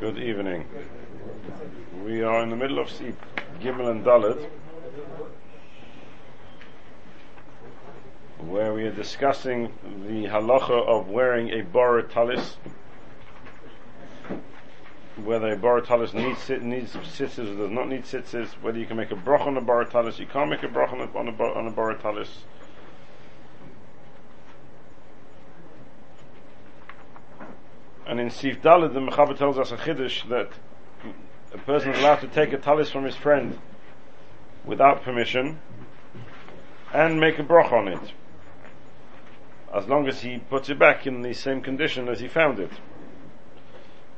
Good evening. We are in the middle of Sif Gimel and Dalit, where we are discussing the halacha of wearing a bar talis, whether a bar talis needs needs sitzes or does not need sitzes, whether you can make a brach on a bar talis, you can't make a brach on a, on a, on a bar talis. And in Sif Dalit, the Mechaber tells us a chiddush that a person is allowed to take a talis from his friend without permission and make a broch on it, as long as he puts it back in the same condition as he found it.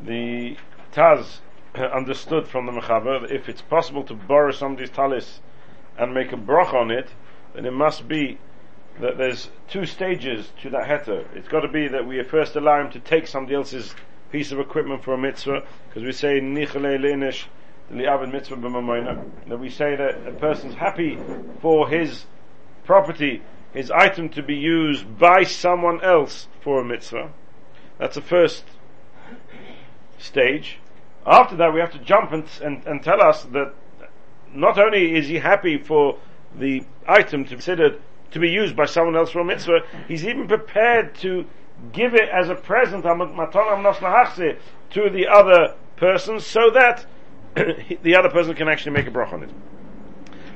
The Taz understood from the Mechaber that if it's possible to borrow somebody's talis and make a broch on it, then it must be that there's two stages to that heter. It's got to be that we first allow him to take somebody else's piece of equipment for a mitzvah, because we say nichale leinish li'avad mitzvah. That we say that a person's happy for his property, his item to be used by someone else for a mitzvah. That's the first stage. After that, we have to jump and, and, and tell us that not only is he happy for the item to be considered to be used by someone else for a mitzvah. He's even prepared to give it as a present to the other person so that the other person can actually make a brach on it.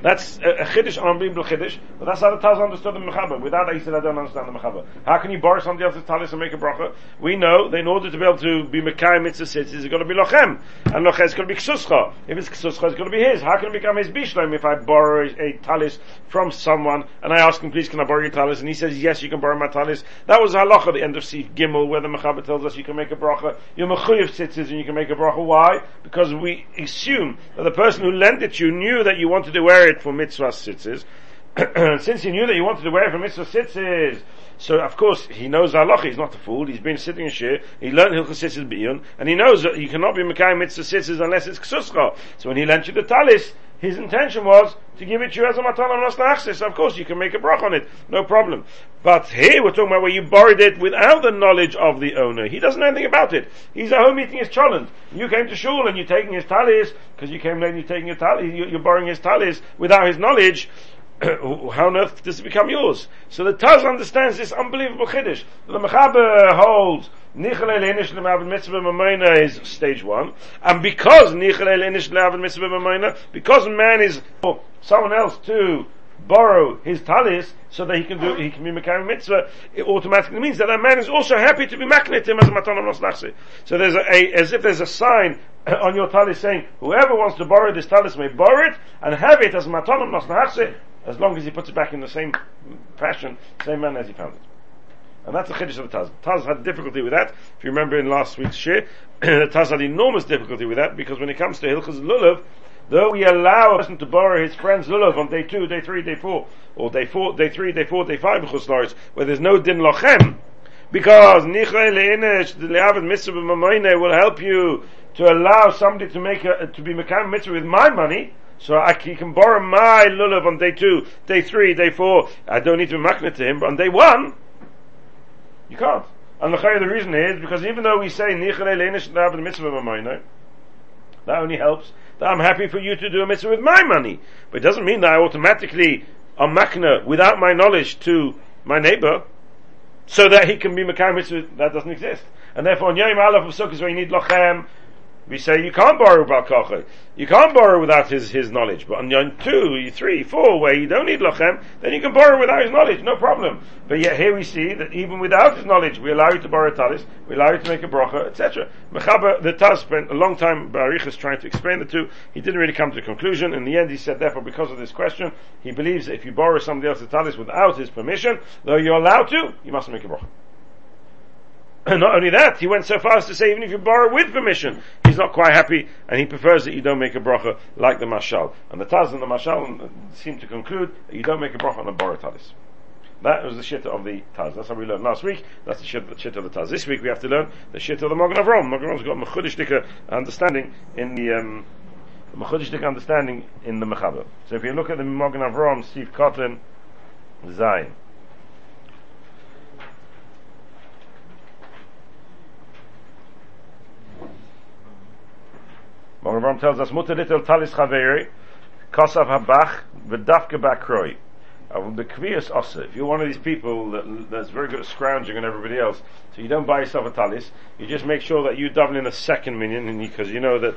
That's a, a chiddush, an unbelievable chiddush, but that's how the Taz understood the Mechaber. Without said, I don't understand the Mechaber. How can you borrow somebody else's talis and make a bracha? We know that in order to be able to be Mekai mitzvah sitz, it's got to be lochem. And lochem is going to be ksuscha. If it's ksuscha, it's going to be his. How can it become his bishleim if I borrow a, talis from someone and I ask him, please, can I borrow your talis? And he says, yes, you can borrow my talis. That was halacha the end of Sif Gimel, where the Mechaber tells us you can make a bracha. You're mechuyev sitzes and you can make a bracha. Why? Because we assume that the person who lent it to you knew that you wanted to wear it for mitzvah sitzes. Since he knew that he wanted to wear it for mitzvah sitzes, so of course he knows Allah. He's not a fool. He's been sitting in shir. He learned hilchas sitzes biyun, and he knows that you cannot be mekayim mitzvah sitzes unless it's ksuscha. So when he lent you the talis, his intention was to give it to you as a matana nachsis. Of course, you can make a brach on it, no problem. But here we're talking about where you borrowed it without the knowledge of the owner. He doesn't know anything about it. He's at home eating his cholent. You came to shul and you're taking his talis because you came late and you're taking your talis. You're borrowing his talis without his knowledge. how on earth does it become yours? So the Taz understands this unbelievable chiddush. The Mechaber holds Nichalel Inish Mitzvah Mamayna is stage one, and because Nichalel Inish Mitzvah Mamayna, because man is for someone else to borrow his talis so that he can do he can be mekayim mitzvah, it automatically means that that man is also happy to be maknit him as a matanom So there's a, a, as if there's a sign on your talis saying whoever wants to borrow this talis may borrow it and have it as a matanom as long as he puts it back in the same fashion, same manner as he found it. And that's the chiddush of the Taz. Taz had difficulty with that. If you remember in last week's shir, the Taz had enormous difficulty with that because when it comes to Hilchas Lulav, though we allow a person to borrow his friend's Lulav on day two, day three, day four, or day four, day three, day four, day five, where there's no din lochem, because Nichle Le'inish, the Le'avid Mitzvah will help you to allow somebody to make a, to be Mekam Mitzvah with my money, so I can, borrow my lulav on day two, day three, day four. I don't need to be magnet to him, but on day one, you can't. And the the reason is because even though we say mitzvah that only helps that I'm happy for you to do a mitzvah with my money. But it doesn't mean that I automatically am makna without my knowledge to my neighbor, so that he can be makam mitzvah. That doesn't exist. And therefore, on Yom Aleph of Sukkot, where you need lochem, we say you can't borrow Balkacha. You can't borrow without his, his knowledge. But on Yon 2, 3, 4, where you don't need Lochem, then you can borrow without his knowledge, no problem. But yet here we see that even without his knowledge, we allow you to borrow Talis, we allow you to make a Bracha, etc. Mechaber, the Taz spent a long time, Barichas, trying to explain the two. He didn't really come to a conclusion. In the end, he said, therefore, because of this question, he believes that if you borrow somebody else's Talis without his permission, though you're allowed to, you must make a Bracha. Not only that, he went so far as to say even if you borrow with permission, he's not quite happy, and he prefers that you don't make a bracha like the mashal. And the Taz and the mashal seem to conclude that you don't make a bracha on a boratalis. That was the shit of the Taz. That's how we learned last week. That's the shit, shit of the Taz. This week we have to learn the shit of the Magen Avram. Magen Avram's got mechudishdik understanding in the um, mechudishdik understanding in the Mechaber. So if you look at the Magen Avram, Sif Cotton, Zion. Magen Avram tells us, Mutter litel talis chaveri, kosav habach, v'dafke bakroi. The kvias asa. If you're one of these people that, that's very good at scrounging on everybody else, so you don't buy yourself a talis, you just make sure that you double in a second minion, because you know that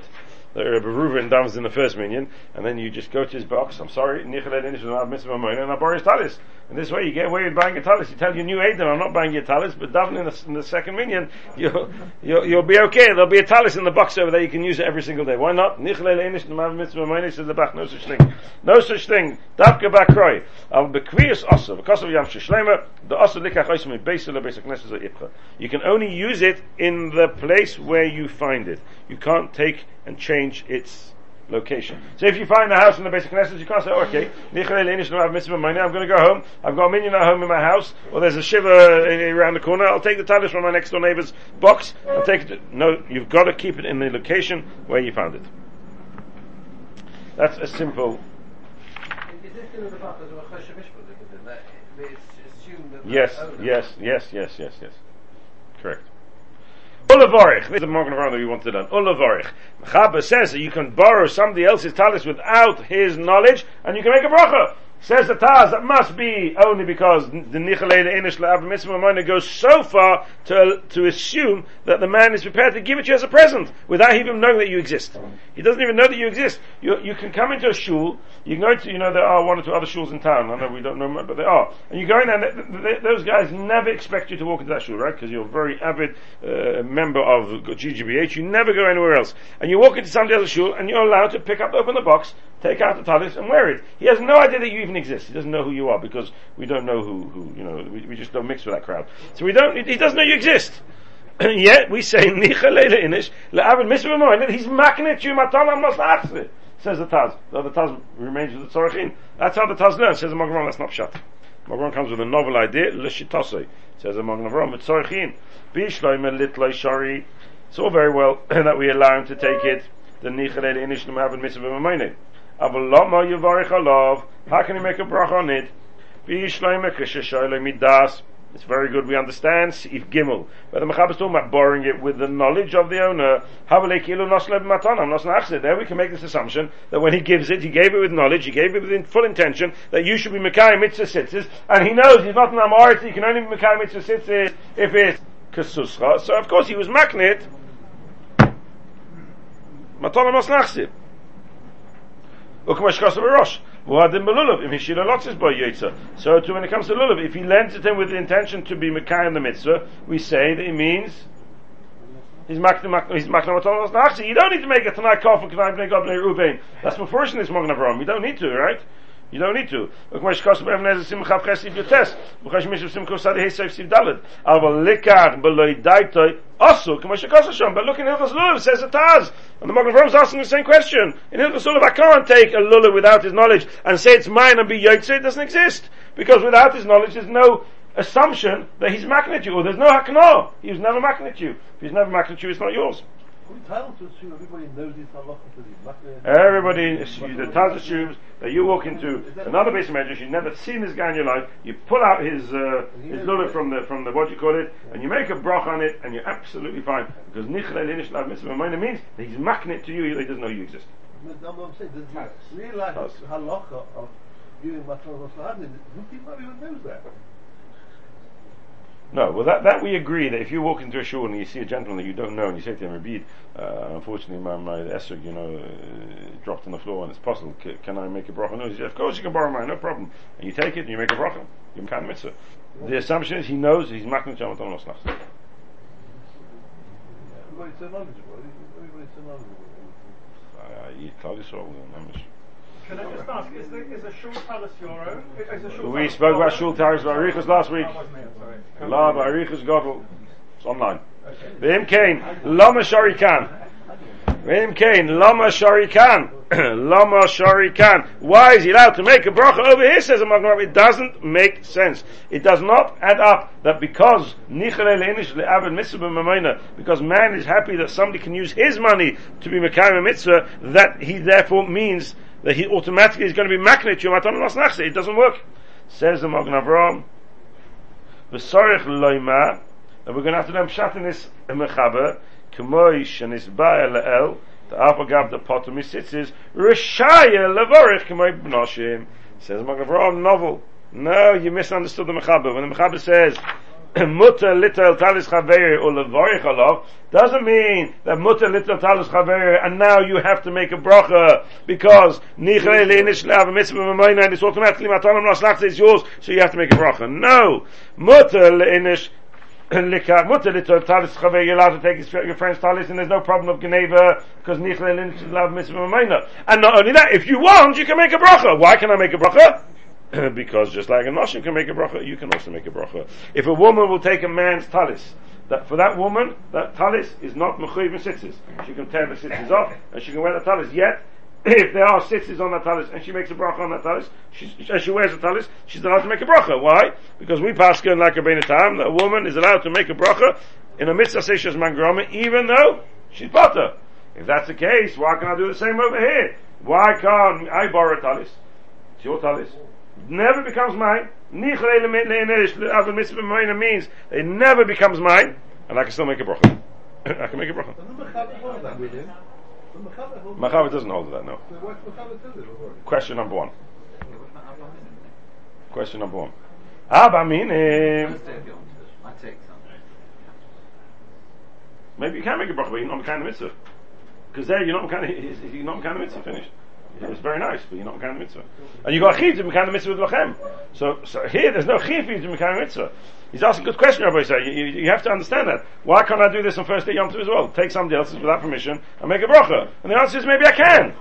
Rabbi Reuven davens in the first minion, and then you just go to his box. I'm sorry, and I borrow his talis. And this way you get away with buying a talis. You tell your new Aiden, I'm not buying your talis, but daven in the, in the second minion, you'll, you'll, you'll, be okay. There'll be a talis in the box over there. You can use it every single day. Why not? No such thing. No such thing. Davka bakroi. Al bekvius asa. Because of Yam Shishlema, the asa likach oisim beisel basic ipcha. You can only use it in the place where you find it. You can't take and change its location. So if you find the house in the basic Knesset, you can't say, okay, I'm going to go home, I've got a minion at home in my house, or there's a shiver eh, eh, around the corner, I'll take the talis from my next door neighbor's box, and take it. No, you've got to keep it in the location where you found it. That's a simple. Yes, yes, yes, yes, yes, yes. Correct. Ulavarich. This is the Morgan of that we wanted on. Ulavarich. Chaba says that you can borrow somebody else's talis without his knowledge, and you can make a bracha. Says the Taz, that must be only because the Nichalele Inish La'av Mitzvah goes so far to, to assume that the man is prepared to give it to you as a present without even knowing that you exist. He doesn't even know that you exist. You, you can come into a shul, you can go to, you know, there are one or two other shuls in town, I know we don't know, but there are. And you go in and they, they, those guys never expect you to walk into that shul, right? Because you're a very avid uh, member of GGBH, you never go anywhere else. And you walk into somebody else's shul and you're allowed to pick up, open the box, take out the talis and wear it. He has no idea that you even exist. He doesn't know who you are because we don't know who, who you know, we, we just don't mix with that crowd. So we don't, he doesn't know you exist. And yet we say, Nicha leile inish, le'avin mitzvah he's maknet you matana mas says the Taz. The other Taz remains with the Tzorachin. That's how the Taz learns, says the Magen that's not shut. Magen comes with a novel idea, l'shitosei, says the Avram, but Tzorachin, bishloime litloi shari, it's all very well that we allow him to take it, the Nicha leile inish, le'avin mitzvah ma'amin. Aval lama yivarich alav. How can he make a bracha on it? It's very good, we understand, if Gimel. But the Mechab is talking about borrowing it with the knowledge of the owner. There we can make this assumption that when he gives it, he gave it with knowledge, he gave it with full intention that you should be Mekai Mitzvah Sitzes, and he knows he's not an Amorit, he can only be Mekai Mitzvah Sitzes if it's Kesuscha. So of course he was So too when it comes to lulav, if he lends it him with the intention to be Mekai in the mitzvah, we say that it means he's makna he's makna You don't need to make a tanai kaf and kanai bnei gab bnei That's before in this morgan. You don't need to, right? You don't need to. Look, my shkos be'em nez sim chesiv yotes. Buchash mishav sim. Aber likar beloy. Kama shkos shom. But look in Hilchas Lulav, says a Taz. And the Avraham is asking the same question. In Hilchas Lulav, I can't take a Lulav without his knowledge and say it's mine and be Yotze. It doesn't exist. Because without his knowledge, there's no assumption that he's macking you, or there's no hakno. He was never macking you. If he's never macking you, it's not yours everybody knows these halachas. Everybody, the Taz assumes that you walk into another base of measures, you've never seen this guy in your life, you pull out his uh, his lulav from the from the what you call it, and you make a brach on it, and you're absolutely fine because nichle linish lav mitzvah means that he's macking it to you, he doesn't know you exist. No, I'm saying, does he realize halacha of giving matzah who people even knows that? No, well that, that we agree that if you walk into a shul and you see a gentleman that you don't know and you say to him, Rabid, uh, unfortunately my, my esrog, you know, uh, dropped on the floor and it's possible, C- can I make a bracha? No, he says, of course you can borrow mine, no problem. And you take it and you make a bracha. You can mitzvah. The assumption is he knows he's makna jamat on osnachs. Everybody's so knowledgeable. Everybody's so knowledgeable. Uh, can I just ask, is the, is a shul talis your own? We spoke about shul talis Arichas last week. La Arichas Godel. It's online. V'im Kain, Lama Sharikan. V'im Kain, Lama Sharikan. Lama Sharikan. Why is he allowed to make a bracha over here, says the It doesn't make sense. It does not add up that because because man is happy that somebody can use his money to be Mekayim mitzvah, that he therefore means that he automatically is going to be maknet Yom Nachse. It doesn't work. Says the Magen Avraham, V'sorech loima, and we're going to have to learn pshat in this mechaber, k'moi shenisba el The Apagav the Potter Misitzis, Rishaya Levorich K'may B'noshim. Says Magen Avraham, novel. No, you misunderstood the Mechaber. When the Mechaber says, mutter little talis chaver or levorich alav doesn't mean that mutter little talis chaver and now you have to make a bracha because nichle leinish lav a mitzvah b'mayna and it's automatically matalam naslach is yours so you have to make a bracha. No, mutter leinish Lika, mutter little talis chaver, you're allowed to take your friend's talis and there's no problem of Geneva because nichle lav mitzvah. And not only that, if you want, you can make a bracha. Why can I make a bracha? because just like a Noshim can make a bracha, you can also make a bracha. If a woman will take a man's talis, that for that woman, that talis is not mechuyev sitzes. She can tear the sitzes off and she can wear the talis. Yet, if there are sitzes on that talis and she makes a bracha on that talis, she, and she wears the talis, she's allowed to make a bracha. Why? Because we pass in like a time that a woman is allowed to make a bracha in a mitzvah seishas mangroma, even though she's butter. If that's the case, why can't I do the same over here? Why can't I borrow a talis? It's your talis never becomes mine. means it never becomes mine, and I can still make a bracha. I can make a bracha. Machaber doesn't hold that, no. Question number one. Question number one. Abba meaning. Maybe you can make a bracha, but you're not kind of mitzvah. Because there you're not kind of, you're not kind of mitzvah finished. It's very nice, but you're not Mekan Mitzvah. And you got a Chiv to Mekan Mitzvah with Lachem. So, so here there's no Chiv to Mekan Mitzvah. He's asking a good question, Rabbi Say. You, you, you, have to understand that. Why can't I do this on first day Yom Tov as well? Take somebody else's without permission and make a bracha. And the answer is maybe I can.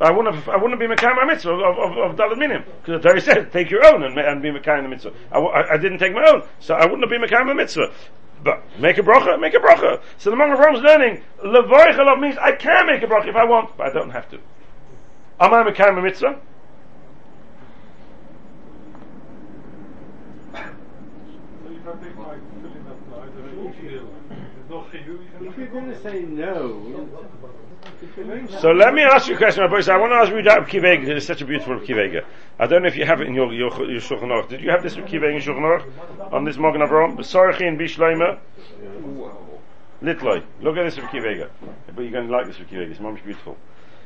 I wouldn't have, I wouldn't be Mekayim Mitzvah of, of, of Dalit Minim. Because the Torah said, take your own and, and be Mekayim Mitzvah. I, didn't take my own, so I wouldn't have been Mekayim Mitzvah. But make a bracha, make a bracha. So the Magen Avraham is learning, Levoich means I can make a bracha if I want, but I don't have to. Am I Mekayim a mitzvah? If you're going to say no, so let me ask you a question, my Rabbi. I want to ask you about Kivega it's such a beautiful Kivega. I don't know if you have it in your your, your Shulchan Aruch. Did you have this Kivega in Shulchan Aruch on this Magen Avraham? B'sarachin b'shleima. Litloi. Look at this Kivega. But you're going to like this Kivega. It's most beautiful.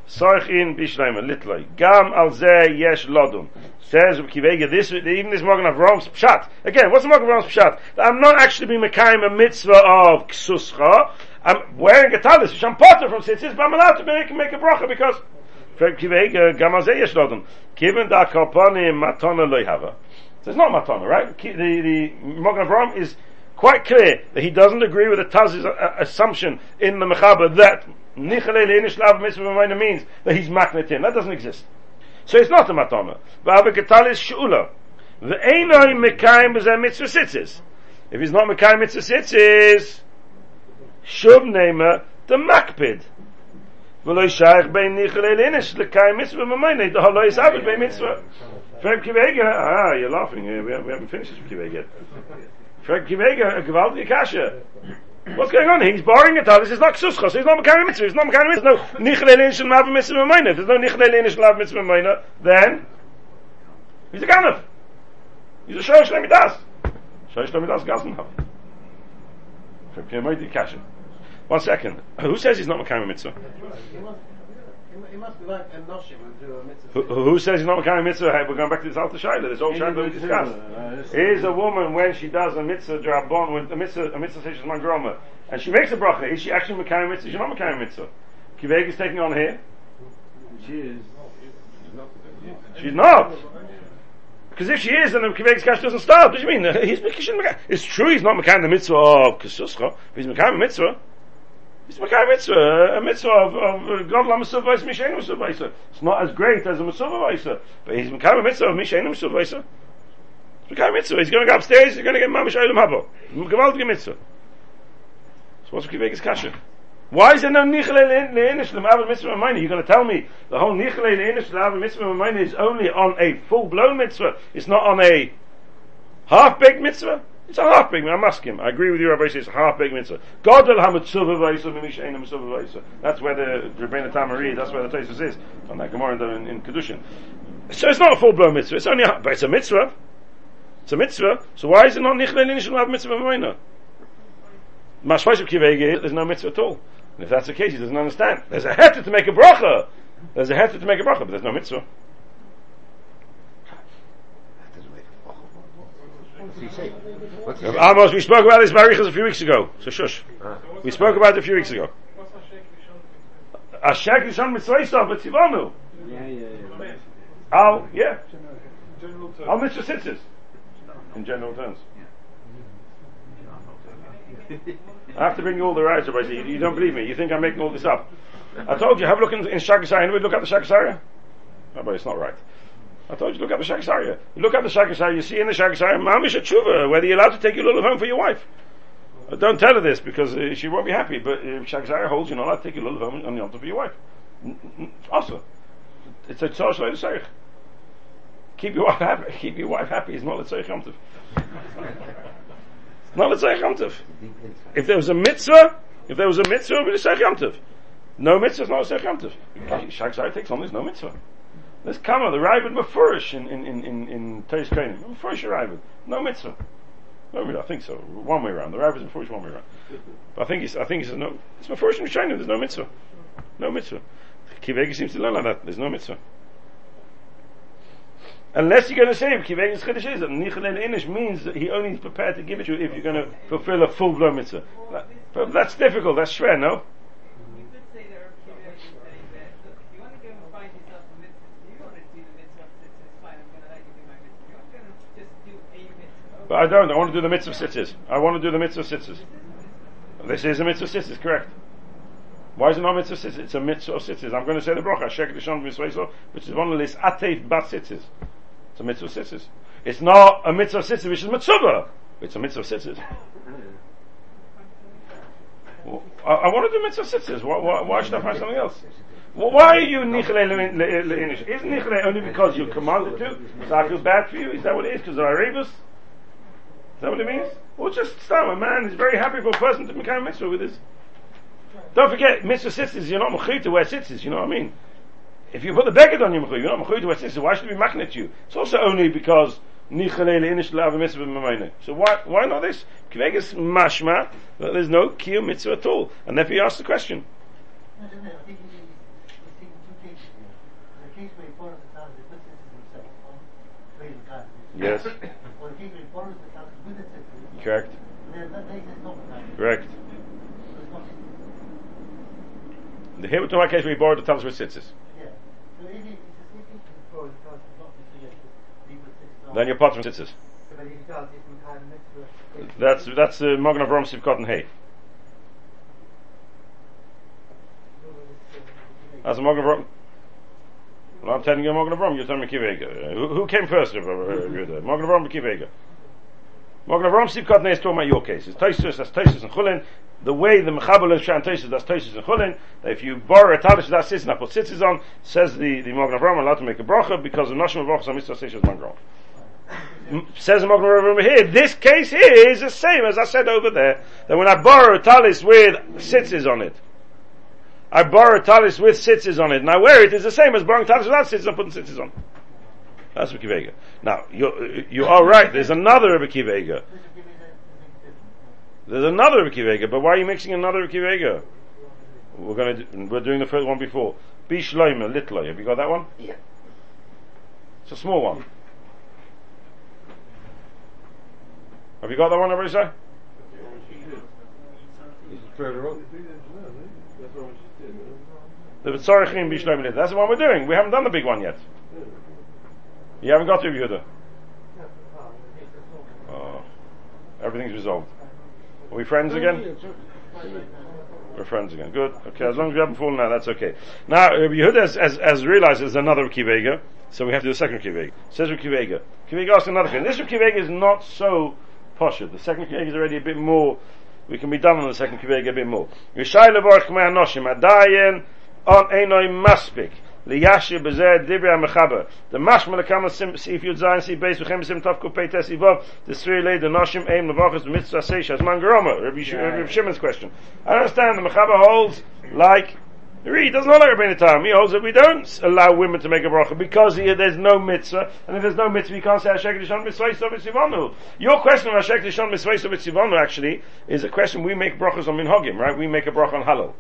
Sarchin bishleima litloi. Gam al yesh lodum. Says Kivega, this, even this Magen Avraham pshat. Again, what's the Magen Avraham pshat? I'm not actually being Mekayim a mitzvah of ksuscha. I'm wearing a talis, which I'm potter from sitzis, but I'm allowed to make, make a bracha because Kivega, gam al yesh lodum. Given da kalpani matana loy hava. So it's not matana, right? The, the Magen Avraham is quite clear that he doesn't agree with the Taz's uh, assumption in the Mechaber that nikhle le in schlaf mes be meine means that he's magnet that doesn't exist. So it's not a matoma va ave ketal is shula ve ein oy mekaim be ze mitzvah sitzes if he's not mekaim er mitzvah sitzes shub neima the makpid ve lo shaykh be nikhle le ne shle kaim mitzvah be meine da lo is ave be mitzvah. Frank Kivege, ah, you're laughing, eh? we haven't finished this Kivege yet. Frank a gewaltige Kasche. What's going on? He's borrowing a talis. It's not ksuscha. So he's not mekayim mitzvah. He's not mekayim mitzvah. there's No nichlelin shel mav mitzvah If there's no nichlelin shel mav mitzvah meina, then he's a ganef. He's a shoyish lemidas. Shoyish lemidas gasen have. One second. Who says he's not mekayim mitzvah? He must be like a noshim and do a mitzvah. Who, who says he's not mekayim mitzvah? We're going back to this altar shaila. This old shaila we discussed. Is a woman when she does a mitzvah drabon, when a mitzvah a mitzvah says she's mangroma, and she makes a bracha, is she actually mekayim mitzvah? She's not mekayim mitzvah. Kiveg is taking on here. She is. She's not. Because if she is, then the Kiveg's cash doesn't start. What do you mean? He's, it's true he's not mekayim the mitzvah of Kesuscha, but he's mekayim mitzvah. It's a mitzvah, a mitzvah of, of God la Mesuvah Mishainu Mesuvah It's not as great as a Mesuvah but he's Mekayim mitzvah of Mishainu Mesuvah It's Mekayim mitzvah. He's going to go upstairs, he's going to get Mamish Olam Habo. Gewaltige mitzvah. So what's Kivek is kasha? Why is there no nichle leinish l'mav mitzvah ma'mayne? You're going to tell me the whole nichle leinish l'mav mitzvah ma'mayne is only on a full blown mitzvah. It's not on a half baked mitzvah. It's a half big I'm asking. I agree with you, Rabbi. It's a half big mitzvah. Mitzvah That's where the Rebbeinu Tamari. That's where the Tesis is on that Gemara in, in Kedushin. So it's not a full blown mitzvah. It's only, a, but it's a mitzvah. It's a mitzvah. So why is it not nichle initial have mitzvah v'mayna? Mashvaish of kivege, there's no mitzvah at all. And if that's the case, he doesn't understand. There's a heter to make a bracha. There's a heter to make a bracha, but there's no mitzvah. What's he say? What's he Rav? Amos, we spoke about this Barichas a few weeks ago. So shush. Ah. We spoke about it a few weeks ago. What's our shake Ashek Yishon Mitzvah but Tivanu. Yeah, yeah, yeah. Al, yeah. General term. Al Mitzvah Sitzes. In general terms. I have to bring you all the rights, Rabbi. You, you don't believe me. You think I'm making all this up. I told you, have a look in, in Shakasari. Anybody look at the Shakasari? But it's not right. I told you, to look at the Shakasari. You look at the Shakasari, you see in the Shakasari, Mamish a tshuva, whether you're allowed to take your lulav home for your wife. Uh, don't tell her this because uh, she won't be happy, but if Shakasari holds, you're not allowed to take your lulav home on the altar for your wife. Also, it's a tzor shloim tzorich. Keep your wife happy. Keep your wife happy. It's not a tzorich yom tov. It's not a tzorich yom tov. If there was a mitzvah, if there was a mitzvah, it would be a yom. No mitzvah is not a tzorich yom tov. Shakasari takes on, there's no mitzvah. There's kama, the Ravid Mefurish in, in, in, in, in Teis Kohen. Mefurish Ravid. No mitzvah. No, I think so. One way around. The Ravid is Mefurish one way around. But I think he's, I think says no. It's Mefurish in China. There's no mitzvah. No mitzvah. Kivegi seems to learn like that. There's no mitzvah. Unless you're going to say Kivegi's Chiddush is that Nichalel Inish means that he only is prepared to give it to you if you're going to fulfill a full blown mitzvah. That, that's difficult. That's schwer, no? You could say there are few ways of saying that, look, if you want to go and find yourself a mitzvah, you want to do the mitzvah, it's, it's fine, I'm going to let you do my mitzvah. You're not going to just do a mitzvah. But I don't. I want to do the mitzvah sitters. I want to do the mitzvah sitters. This is a mitzvah sitters, correct? Why is it not mitzvah sitters? It's a mitzvah of sitters. I'm going to say the bracha, Shek Dishon V'Yisrael, which is one of the list, Atef Bat sitters. It's a mitzvah of sitters. It's not a mitzvah of sitters, which is mitzvah. It's a mitzvah of sitters. I, I want to do mitzvah sitters. Why, why, why should I find something else? Well, why are you nichle le'inish? Isn't nichle only because you're commanded to? So I feel bad for you? Is that what it is? Because of Arabus? Is that what it means? Or just stop. A man is very happy for a person to become a mitzvah with his. Don't forget, mitzvah sisters, you're not mechuyt to wear sisters, you know what I mean? If you put the beggar on your mechuyt, you're not mechuyt to wear sisters, why should it be machnet you? It's also only because nichalele inish lav a mitzvah b'mamayne. So why, why not this? Kvegas mashma, that there's no kiyum mitzvah at all. And therefore you ask the question. Yes. Correct. Correct. The here we're case we borrowed the with Talmud, the sisters. Then you're part from Mitzvah. That's, that's the Magen Avram Sivkot and Hay. That's Magen Avram. Well, I'm telling you Magen Avram, you're telling me Kivega. Who, who came first? Uh, uh? Magen Avram or Kivega? Magen Avram Sivkot and Hay is about your case. It's Toisus, that's Toisus and Chulin. The way the Mechaber and Shan Toisus, that's Toisus and Chulin. That if you borrow a talis, that's Sitzes, and I put Sitzes on, says the, the Magen Avram, I'm allowed to make a bracha because the Nashim of Brachas Mitzvah Seishas Magen Avram. M- Says Avram over here, this case here is the same as I said over there, that when I borrow a talis with Sitzes on it, I borrow a talis with sitzes on it, and I wear it, it's the same as borrowing talis without sitzes and putting sitzes on. That's Rebbe Kivega. Now, you you are right, there's another Rebbe Kivega. This will give me the, the big difference. There's another Rebbe Kivega, but why are you mixing another Rebbe Kivega? We're gonna, we're doing the first one before. Bishloima, Litloy, have you got that one? Yeah. It's a small one. Have you got that one, everybody say? He's further up. That's what she did. The Tzorechim Bishloima Litloy. That's the one we're doing. We haven't done the big one yet. You haven't got to Yehuda. Oh, everything's resolved. Are we friends again? We're friends again. Good. Okay, as long as we haven't fallen out, that's okay. Now, Rabbi Yehuda has, has, has realized there's another Kivega, so we have to do a second Kivega. Says Rabbi Kivega. Kivega asks another question. This Rabbi Kivega is not so poshut. The second Kivega is already a bit more, we can be done on the second Kivega a bit more. Yishai levorach k'mei anoshim, adayin on enoi maspik. Liyashir bezeh dibri ha-mechaber. The mashma lekama sim, if you'd zayin si beis v'chem sim tav kupei tes ivov, the sri lei the noshim aim levachas b'mitzvah seish as man garoma. Rabbi Shimon's question. I understand the mechaber holds like He doesn't hold like Rabbeinu Tam. He holds that we don't allow women to make a bracha because he, there's no mitzvah, and if there's no mitzvah, you can't say Hashek Lishon Mitzvah Mitzvah Your question on Hashek Mitzvah Mitzvah actually is a question we make brachas on Minhagim, right? We make a bracha on Hallel.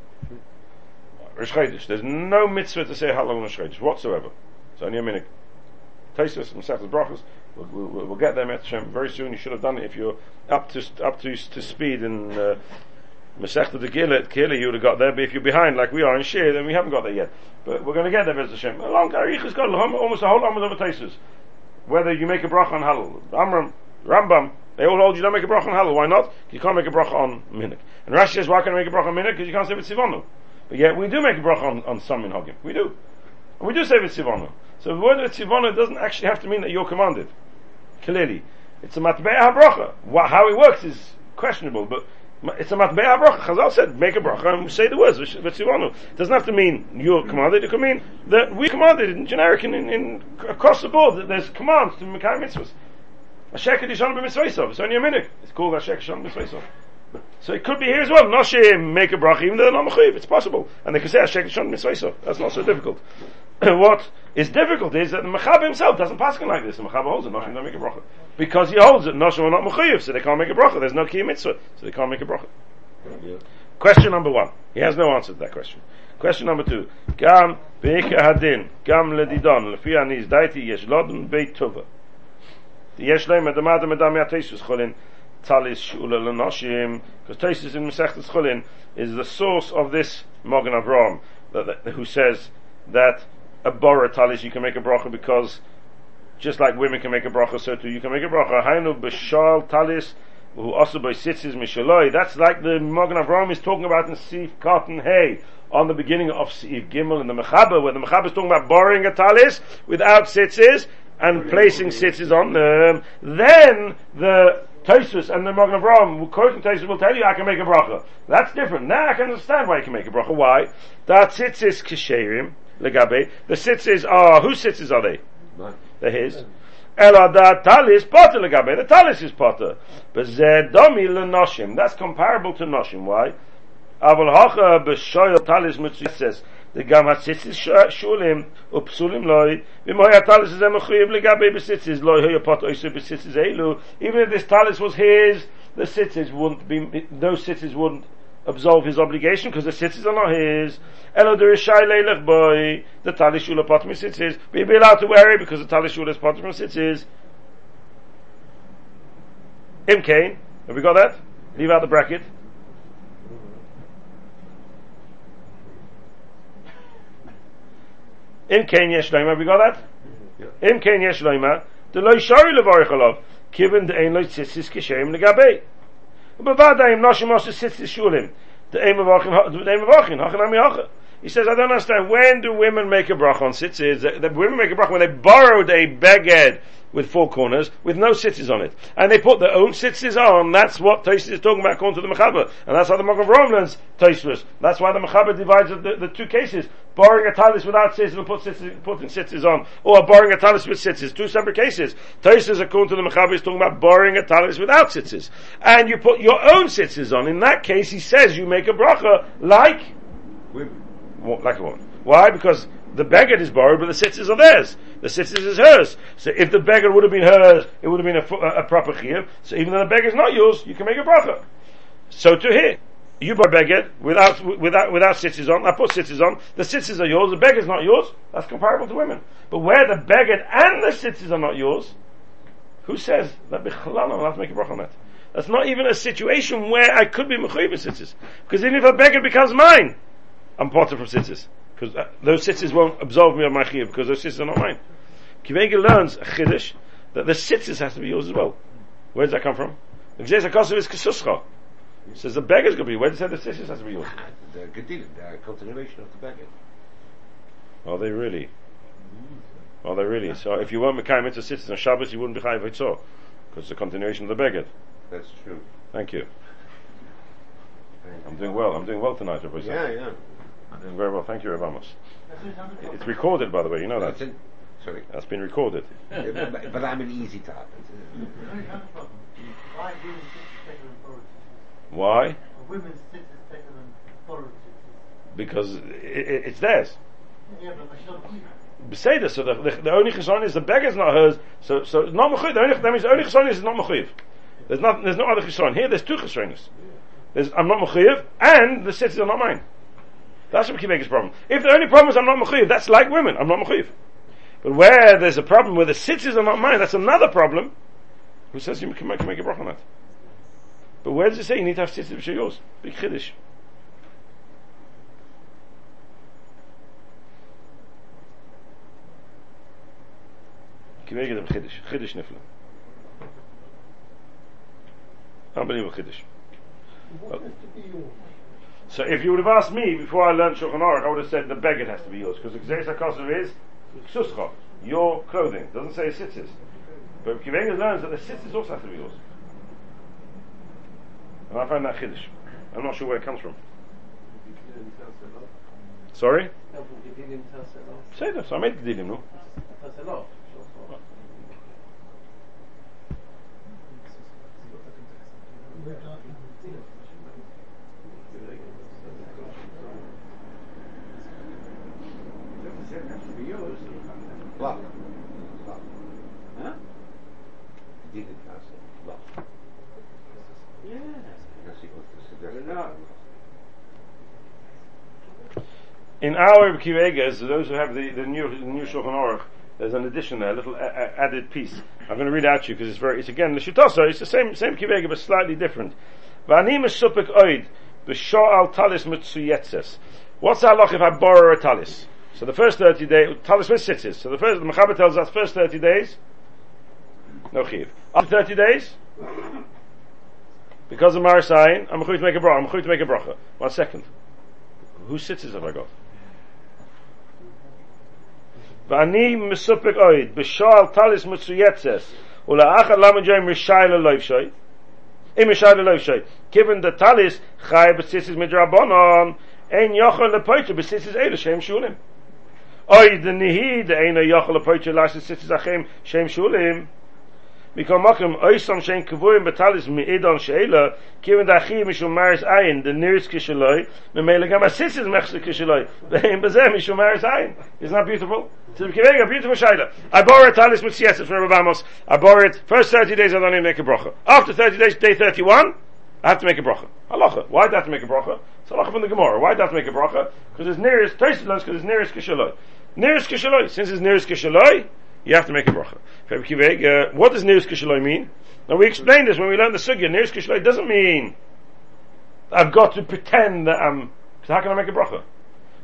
There's no mitzvah to say Hallel on Rosh Chodesh whatsoever. It's only a minute. Taisus and Sefas brachas. We'll, we'll, we'll, get there, Hashem, very soon. You should have done it if you're up to up to to speed in uh, Masechta de Gilet. Clearly, you would have got there. But if you're behind, like we are in Shir, then we haven't got there yet. But we're going to get there, Bez Hashem. A long Arich has got almost a whole lot of Taisus. Whether you make a bracha on Hallel, Amram, Rambam, they all hold you don't make a bracha on Hallel. Why not? You can't make a bracha on Minik. And Rashi says, why can't I make a bracha on Minik? Because you can't say it's Sivonu. But yet we do make a bracha on, on some minhagim. We do. And we do say Vitzivonu. So the word Vitzivonu doesn't actually have to mean that you're commanded. Clearly. It's a matbe'ah bracha. How it works is questionable, but it's a matbe'ah bracha. Chazal said, make a bracha and say the words, Vitzivonu. It doesn't have to mean you're commanded, it could mean that we commanded in generic and in, in across the board, that there's commands to Mekayim mitzvahs. Ashek Edishon b'mitzvah It's only a minute. It's called Ashek Edishon b'mitzvah so it could be here as well. Noshim make a bracha even though they're not mechuyev. It's possible, and they can say Hashek Shon Mitzvah. That's not so difficult. what is difficult is that the Mechab himself doesn't pass like this. The Mechab holds it. Noshim don't make a bracha because he holds it. Noshim are not mechuyev, so they can't make a bracha. There's no key mitzvah, so they can't make a bracha. Yeah. Question number one. He has no answer to that question. Question number two. Gam beika hadin gam ledidon lefi anis daiti yesh lodin beit tova. Yesh leim medam yatesus cholin talis shula l'noshim, because Tosis in Masechtas Chulin is the source of this Magen Avram, who says that a bora talis you can make a bracha because just like women can make a bracha, so too you can make a bracha. Hainu b'shal talis who also by sitzes mishaloi. That's like the Magen Avram is talking about in Sif Cotton Hay on the beginning of Sif Gimel in the Mechaber, where the Mechaber is talking about borrowing a talis without sitzes and placing sitzes on them. Then the Tosus and the Magen Avraham, quoting Tosus, will tell you I can make a bracha. That's different. Now I can understand why you can make a bracha. Why? That tzitzis kisherim legabe. The tzitzis are whose tzitzis are they? They're his. Ela da talis potter legabe. The talis is potter. But domi lenoshim. That's comparable to noshim. Why? Aval hacha b'shoyel talis mitzvah the gam hatzitzis shulim upsulim loy v'moy hatalis is emechuyev legabe besitzis loy hoya pot oisu besitzis elu even if this talis was his the sitzis wouldn't be those sitzis wouldn't absolve his obligation because the sitzis are not his. elo der shai leilech boy the talis shula pot sitzis be be allowed to wear it because the talis shula is pot sitzis im kain have we got that? Leave out the bracket Im kein yesh loima, we got that? Yeah. Im kein yesh loima, the loy shari levarich alav, kiven de ein loy tzitzis kishem legabei. Bevada im noshim osu tzitzis shulim, the aim of achin, the aim of achin, achin ami achin. He says, I don't understand, when do women make a bracha on tzitzis? The, the women make a bracha when they borrowed a beged with four corners with no sitters on it. And they put their own sitters on. That's what Tosis is talking about according to the Mechaber. And that's how the Magen Avraham learns Tosis. That's why the Mechaber divides the, the, two cases. Borrowing a talis without sitters and put sitters, putting sitters on. Or borrowing a talis with sitters. Two separate cases. Tosis according to the Mechaber is talking about borrowing a talis without sitters. And you put your own sitters on. In that case, he says you make a bracha like... Women. Like a woman. Why? Because the beggar is borrowed, but the sitters are theirs. The sitters is hers. So if the beggar would have been hers, it would have been a, a, proper chiyuv. So even though the beggar is not yours, you can make a bracha. So to here, you buy beggar without without without sitters on. I put sitters on. The sitters are yours. The beggar is not yours. That's comparable to women. But where the beggar and the sitters are not yours, who says that bichlal i have to make a bracha on that? That's not even a situation where I could be mechuyev sitters. Because even if a beggar becomes mine, I'm part of sitters because uh, those sitters won't absolve me of my chiyuv because those sitters are not mine. Kivega learns a chiddush that the sitters has to be yours as well. Where does that come from? The Gzes HaKosav is Kesuscha. Says the beggar's going to be. Where does say the sitters has to be yours? The Gedilim, the continuation of the beggar. Are they really? Are they really? So if you weren't Mekayim into sitters on Shabbos, you wouldn't be Chayiv. Because it's a continuation of the beggar. That's true. Thank you. I'm doing well. I'm doing well tonight, Rabbi. Yeah, yeah. Doing very well, thank you, Amos. It's recorded, by the way, you know that. Sorry. That's been recorded. but, but, I'm an easy target. Why? Women's better than because i i it's theirs. Yeah, but she's not so the, the, the only chesron is the beggar's not hers, so, so it's not mechuyev, the only, that means the only chesron is not mechuyev. There's not, there's no other chesron. Here there's two chesronis. There's, I'm not mechuyev, and the cities are not mine. That's Kivega's problem. If the only problem is I'm not mechuyev, that's like women, I'm not mechuyev. But where there's a problem where the cities are not mine, that's another problem. Who says you can make, make a bracha on that? But where does it say you need to have cities which are yours? Big. Kivega dem chiddush. Chiddush nifla. Unbelievable chiddush. So if you would have asked me before I learned Shulchan Aruch, I would have said the beggar has to be yours because the Gzeis HaKosov is ksuscha, your clothing. It doesn't say sitzis. But Kivega learns that the sitzis also have to be yours. And I find that chiddush. I'm not sure where it comes from. Sorry? Say that. So I made the dilim, no? Lock. Lock. Huh? Didn't answer. Lock. Yeah. Because he was to suggest But. In our Kivegas, those who have the, the new the new Shulchan Aruch, there's an addition there, a little a, a- added piece. I'm going to read out to you because it's very, it's again the Shitasa. It's the same same Kivega but slightly different. V'ani mesupik oid b'shor al talis mitzuyetzes. What's our loch if I borrow a talis? So the first 30 days, talis with sitters. So the first, the Mechaber tells us first 30 days, no chiv. After 30 days, because of Marisayin, I'm going to make a bracha. I'm going to make a bracha. One second. Whose sitters have I got? ואני מסופק אויד, בשועל טליס מצויצס, ולאחר למה ג'וי משי ללויפשוי, אם משי ללויפשוי, כיוון דה טליס חי בסיסיס מדרבנון, אין יוכל לפויטר בסיסיס אלה שהם שולים. Oy the nihi the ein a approach sit is achem shem shulim. Mikom makom oy some shen kvoim betalis mi edon shela kiven da achi mishum maris ein the nearest kishloi me mele gam sit is mechse kishloi vein bezem mishum maris ein is not beautiful so we a beautiful shela I borrowed talis mit siaset from Rabbi I borrowed first 30 days I don't make a bracha after 30 days day 31 I have to make a bracha. Halacha. Why do I have to make a bracha? It's halacha from the Gemara. Why do I have to make a bracha? Because it's nearest because it's nearest Nearest Kishaloi. Since it's nearest Kishaloi, you have to make a bracha. Kivega, uh, what does nearest Kishaloi mean? Now we explained this when we learned the Sugya. Nearest Kishaloi doesn't mean I've got to pretend that I'm, so how can I make a bracha?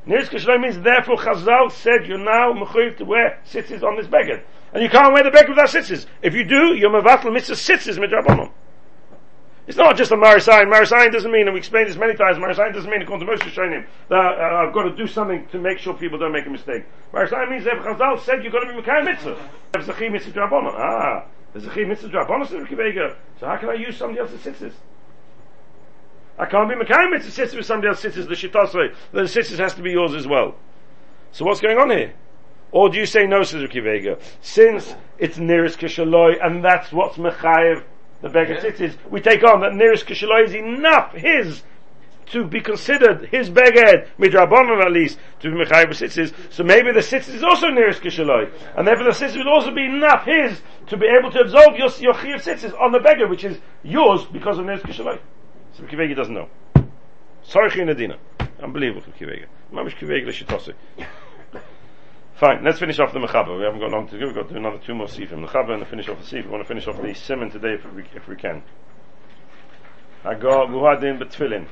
Nearest Kishaloi means therefore Chazal said you're now mechuyev to wear sitzes on this beggar. And you can't wear the beggar without sitzes. If you do, you're mevatel mitzvah sitzes midrabanon. It's not just a marisayin. Marisayin doesn't mean, and we explained this many times, marisayin doesn't mean, according to Moshe Shonim, that uh, I've got to do something to make sure people don't make a mistake. Marisayin means that Chazal said you've got to be Mekayim mitzvah. Chi mitzvah drabanon. Ah, chi mitzvah Rabbi Kivega. So how can I use somebody else's sitzes? I can't be Mekayim mitzvah sitzes with somebody else's sitzes, the shitasoi. The sitzes has to be yours as well. So what's going on here? Or do you say no, says Rabbi Kivega? Since it's nearest Kishaloi, and that's what's Mechayev, the beggar tzitzis, we take on that nearest Kishaloi is enough, his, to be considered his beged, midrabanon at least, to be Mechayev tzitzis. So maybe the tzitzis is also nearest Kishaloi, and therefore the tzitzis will also be enough his to be able to absolve your, your chiv tzitzis on the beggar, which is yours because of nearest Kishaloi. So Kivega doesn't know. Sorry, Chinadina. Unbelievable, Kivega. Mamish Kivega l'shitose. Fine, let's finish off the Mechaber. We haven't got long to go. We've got to do another two more Sifim. Mechaber and to finish off the Sif. We want to finish off the Simon today if we, if we can. Hagar Buhadin Betfilin.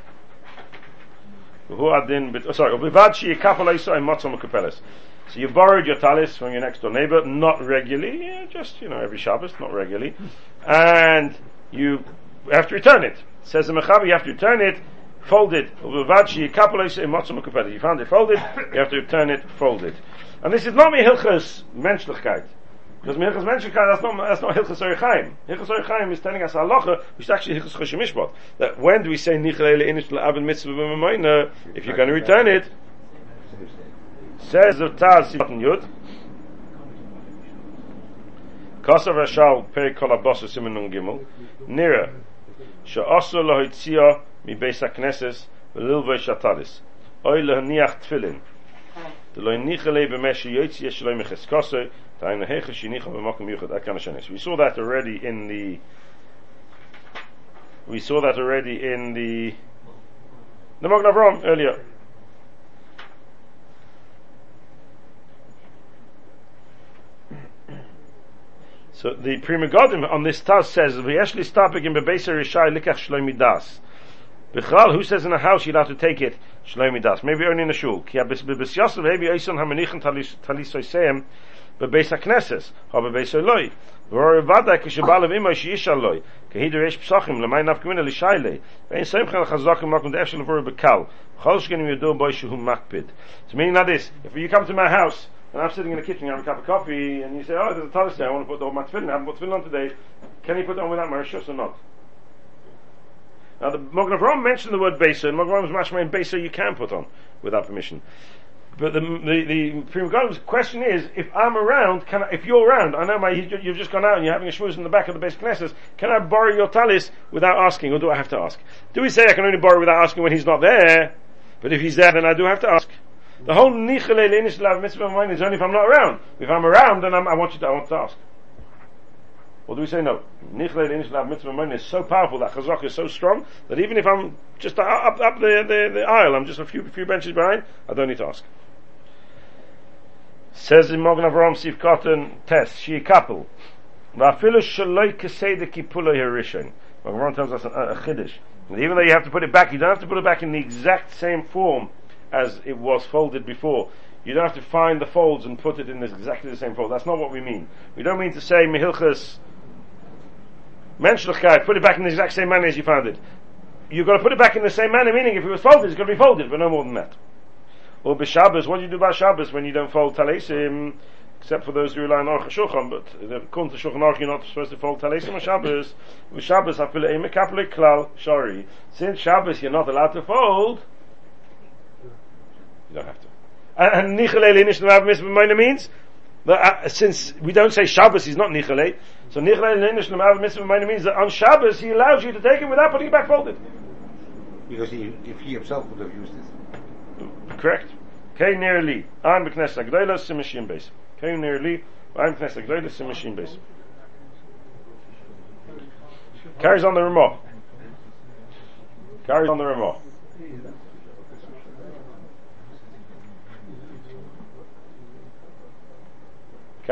Buhadin Bet... Oh, sorry. Ubivad Shi Yikafal Isa and. So you borrowed your talis from your next door neighbor, not regularly, yeah, just, you know, every Shabbos, not regularly. And you have to return it. Says the Mechaber, you have to return it folded. You found it folded, you have to return it folded. And this is not Mehilchas Menschlichkeit. Because Mehilchas Menschlichkeit, that's not, that's not Hilchas Orach Chaim. Hilchas Orach Chaim is telling us halacha, which is actually Hilchas Choshen Mishpat. That when do we say Nichalele Inish L'Abed Mitzvah B'Mamayna, if you're going to return it, says the Taz Sivan Yud, Kosav Rashal Pei Kol Abosu Simen Nun Gimel, Nira, Sha'osu Lohitzia Mi Beis HaKnesses, V'Lilvei Shatalis. oy lehniach tfilin. We saw that already in the, we saw that already in the, the Magen Avram earlier. So the Pri Megadim on this Taz says, we "V'yesh stapik in bebeser rishai likach shloimi das." Bichlal, who says in a house you'd have to take it shloimi das? Maybe only in a shul. Ki b'bis yosef maybe oison hamenichin talis oiseim bebeis hakneses ha bebeis eloi. V'or vada lishayle. Vein makum de'efshel v'or bekal. Boy shehu makpid. So meaning that is, if you come to my house and I'm sitting in the kitchen having a cup of coffee, and you say, "Oh, there's a talis there. I want to put on my tefillin. I haven't put tefillin on today. Can you put on without my rishus or not?" Now, the Mogen Avram mentioned the word besa, and Mogen Avram's mashmain besa you can put on without permission. But the the the Prima question is, if I'm around, can I, if you're around, I know my you've just gone out and you're having a shmooze in the back of the base knesses, can I borrow your talis without asking, or do I have to ask? Do we say I can only borrow without asking when he's not there? But if he's there, then I do have to ask. The whole nichele leinish lav mitzvah of is only if I'm not around. If I'm around, then I'm, I want you to, I want to ask. Or do we say no? Nichele leinish lav mitzvah is so powerful, that chazak is so strong, that even if I'm just up, up the, the, the aisle, I'm just a few, few benches behind, I don't need to ask. Says in Mogen Avram Sif Cotton Test, she a couple. Vafilu shaloi keseda kipula hirishon. Avram tells us a, chiddush. Even though you have to put it back, you don't have to put it back in the exact same form as it was folded before. You don't have to find the folds and put it in exactly the same fold. That's not what we mean. We don't mean to say mehilchas menschlichkeit, put it back in the exact same manner as you found it. You've got to put it back in the same manner, meaning if it was folded, it's going to be folded, but no more than that. Or b'Shabbos, what do you do by Shabbos when you don't fold talesim? Except for those who rely on Aruch Shulchan, but according to Shulchan Aruch, you're not supposed to fold talesim on Shabbos. With Shabbos, I feel a kapelik klal shari. Since Shabbos, you're not allowed to fold. You don't have to. And Nichalei Linish Lamav Mitzvah means that uh, since we don't say Shabbos he's not Nichalei, so Nichalei Linish Lamav Mitzvah means that on Shabbos he allows you to take it without putting it back folded. Because he, if he himself would have used it. Correct. Kei nearly. I'm Beknes Agdoila Simashim base. Kei nearly. I'm Beknes Agdoila Simashim base. Carries on the Ramah. Carries on the Ramah.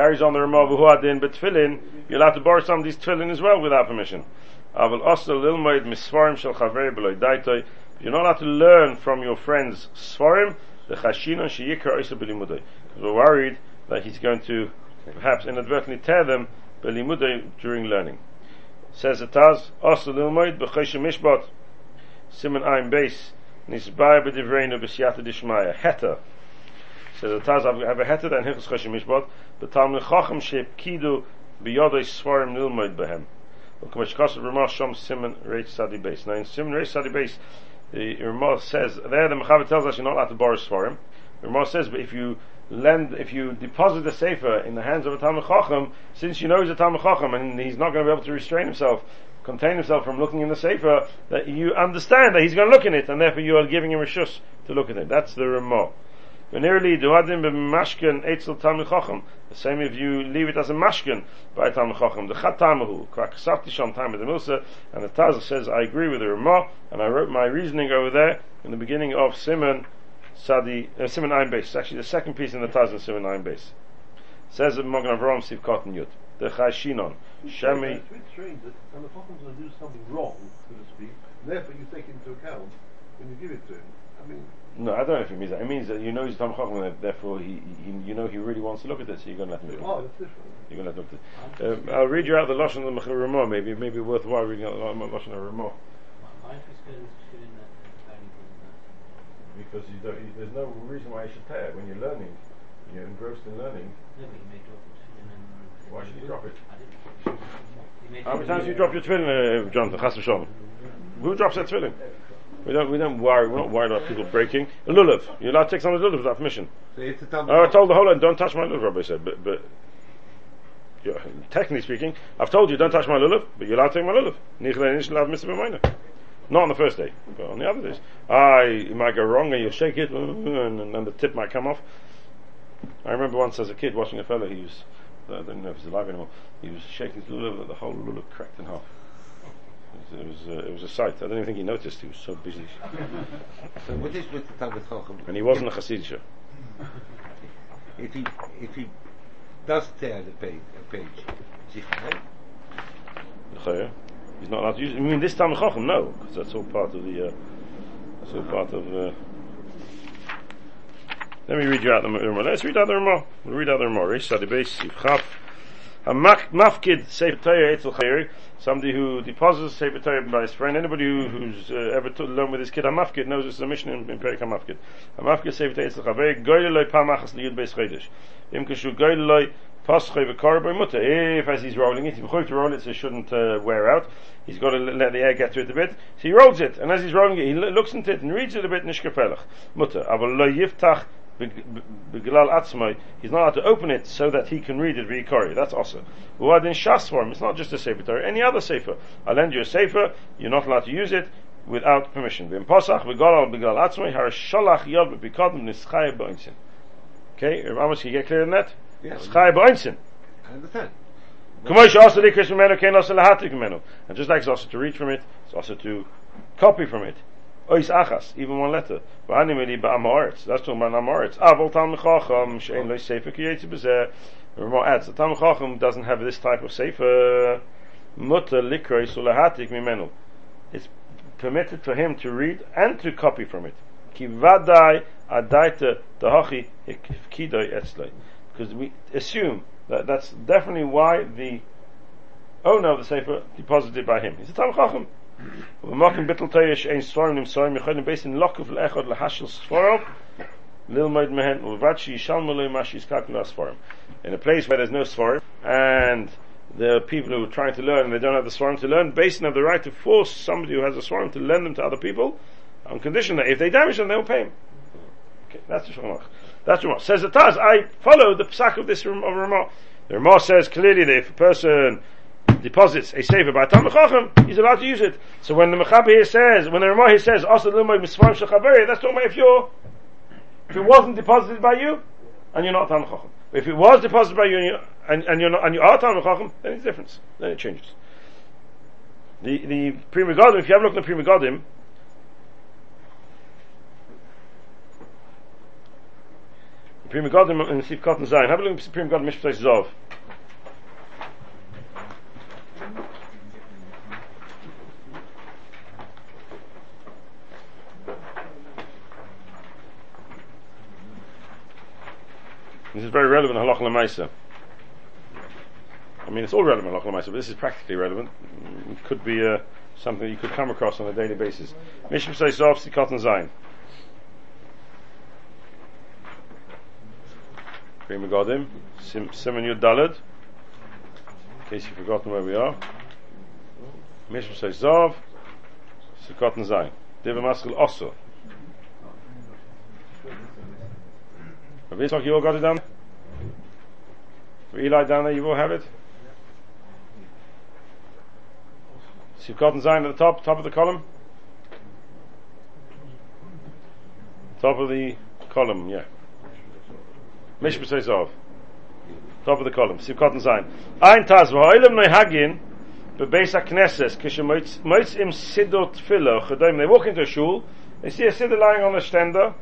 Carries on the Ramah V'huadin, but tefillin, you're allowed to borrow some of these tefillin as well without permission. Aval osel lilmoid misvarim shel chaveri beloy daitoi. You're not allowed to learn from your friends svarim the chashina sheyikar oisa belimudoi. Because we're worried that he's going to perhaps inadvertently tear them belimudoi during learning. Says the Taz, osel lilmoid b'Choshen Mishpat siman ayin beis nisbaya b'divreinu b'siyata dishmaya heta. Says the Taz, have a heta and hilchos Choshen Mishpat b'talmud chacham shepkidu b'yodoi svarim lilmoid behem. Now in Simon Reish Sadi Base, the Ramah says there the Mechaber tells us you're not allowed to borrow Svarim. Ramah says, but if you lend, if you deposit the sefer in the hands of a Talmud Chacham, since you know he's a Talmud Chacham and he's not going to be able to restrain himself, contain himself from looking in the sefer, that you understand that he's going to look in it, and therefore you are giving him a shush to look at it. That's the Ramah. Talmud. The same if you leave it as a mashkin by talmud chacham. The chat tamahu krakasavti sham time the milsa. And the Taz says, I agree with the Ramah, and I wrote my reasoning over there in the beginning of Simon Sadi uh, Simon Ein Base. It's actually the second piece in the Taz in Simon Ein Base. Says the Mogen Avram Sif Cotton Yud. The Chashinon. Shemi. It's a bit strange that the Chocham's going to do something wrong, so to speak, therefore you take into account when you give it to him. I mean, No, I don't know if it means that. It means that you know he's Talmud Chacham, therefore he, he, you know he really wants to look at it, so you're going to let him do it. oh, that's different. You're going to let him look at it. Um, I'll read you out the Lashon of the Ramah, maybe, maybe worthwhile reading out the Lashon of Ramah. Because you don't, you, there's no reason why you should tear when you're learning. You're engrossed in learning. Why should you drop it? How many times do you drop your tefillin, uh, Jonathan? Chas v'shalom. Who drops their tefillin? We don't, we don't worry, we're not worried about people breaking. A lulav. You're allowed to take someone's lulav without permission. So it's a Talmud I told the whole lot, don't touch my lulav, Rabbi said, but, but, yeah, technically speaking, I've told you, don't touch my lulav, but you're allowed to take my lulav. Nichle nish lav mitzvah minor. Not on the first day, but on the other days. I, you might go wrong and you'll shake it, and, and, and the tip might come off. I remember once as a kid watching a fellow, he was, I don't know if he's alive anymore, he was shaking his lulav, the whole lulav cracked in half. It was, uh, it was a sight. I don't even think he noticed. He was so busy, So what is with the Talmud Chacham? and he wasn't a Hasidisha. If he if he does tear the page, a page, is he fine? He's not allowed to use it. I mean, this time Chacham, no, because that's all part of the. Uh, that's all part of. Uh, let me read you out the Ramah. Let's read out the Ramah. We'll read out the Ramah. Reish Sadi Beis Yivchaf. Mafkid Sefer Torah Eitzel Chayri. Somebody who deposits Sefer Torah by his friend. Anybody who, who's uh, ever took learned with his kid a mafkid knows it's a mission in, in Perik HaMafkid. A mafkid Sefer Torah Eitzel Chayri. Goyle loy pamachas liyud beis chodesh. Im kashu goyle loy paschay v'kar by mutter. If as he's rolling it, he's going to roll it so it shouldn't uh, wear out. He's got to let the air get through it a bit. So he rolls it, and as he's rolling it, he looks into it and reads it a bit. Nishkafelach mutter. Aval lo yiftach Beglal Atzmai, he's not allowed to open it so that he can read it v'yikori. That's also. Uad in Shas form, it's not just a Sefer Torah, any other Sefer. I'll lend you a Sefer, you're not allowed to use it without permission. V'im Pasach v'galal beglal Atzmai, har shalach yod b'pikodim nischai b'oinsin. Okay, Rav Amos, can you get clear on that? Yeah. Nischai b'oinsin. I understand. Kamosh also likrish memenu, ken also lahatik memenu. And just like it's also to read from it, it's also to copy from it. Ois even one letter. That's amoritz. Avol tam chacham, doesn't have this type of sefer. Mimenu. It's permitted for him to read and to copy from it. Ki vadai adaita dahachi hikidoi etzloi. Because we assume that that's definitely why the owner of the sefer deposited by him. He's a tam chacham. ומוקם ביטל תויר שאין ספורם נמצאים יכולים בייסן לוקף לאחד להשל ספורם ללמוד מהן ובלבד שישלמו לו מה שיזקק לו הספורם. In a place where there's no sforim and there are people who are trying to learn and they don't have the sforim to learn, Basin have the right to force somebody who has a sforim to lend them to other people on condition that if they damage them, they will pay him. Okay, that's the Shulchan Aruch. That's Ramah. Says the Taz, I follow the psak of this Ram- of Ramah. The Ramah says clearly that if a person deposits a sefer by Tam Chacham, he's allowed to use it. So when the Mechaber says, when the Ramah says, Asa Lumay Misfarim Shechaveri, that's talking about if you're, if it wasn't deposited by you, and you're not Tam Chacham. If it was deposited by you and, you, and, and you're not, and you are Tam Chacham, then it's different. Then it changes. The, the Pri Megadim, if you have a look at the Pri Megadim, the Pri Megadim in Sif Cotton Zion, have a look at the Pri Megadim Mishpah Zov. This is very relevant in Halach Lemaisa. I mean, it's all relevant in Halach Lemaisa, but this is practically relevant. It could be uh, something you could come across on a daily basis. Mishim says Zov Sikot and Zayin. Pri Megadim, Sim- Simon Yud Dalad. In case you've forgotten where we are. Mishim says Zov, Sikot and Zayin. Diva Osso. Rav Yitzchak, you all got it down? Eli down there, you all have it? Sivkot and Zion at the top, top of the column? Top of the column, yeah. Mishpah off. Top of the column, Sivkot and Zion. Ein Taz, v'ho'ilim noi hagin, bebeis ha-knesses, kishe moitz im sidot tefillah, chadayim, they walk into a shul, they see a siddur lying on a stender,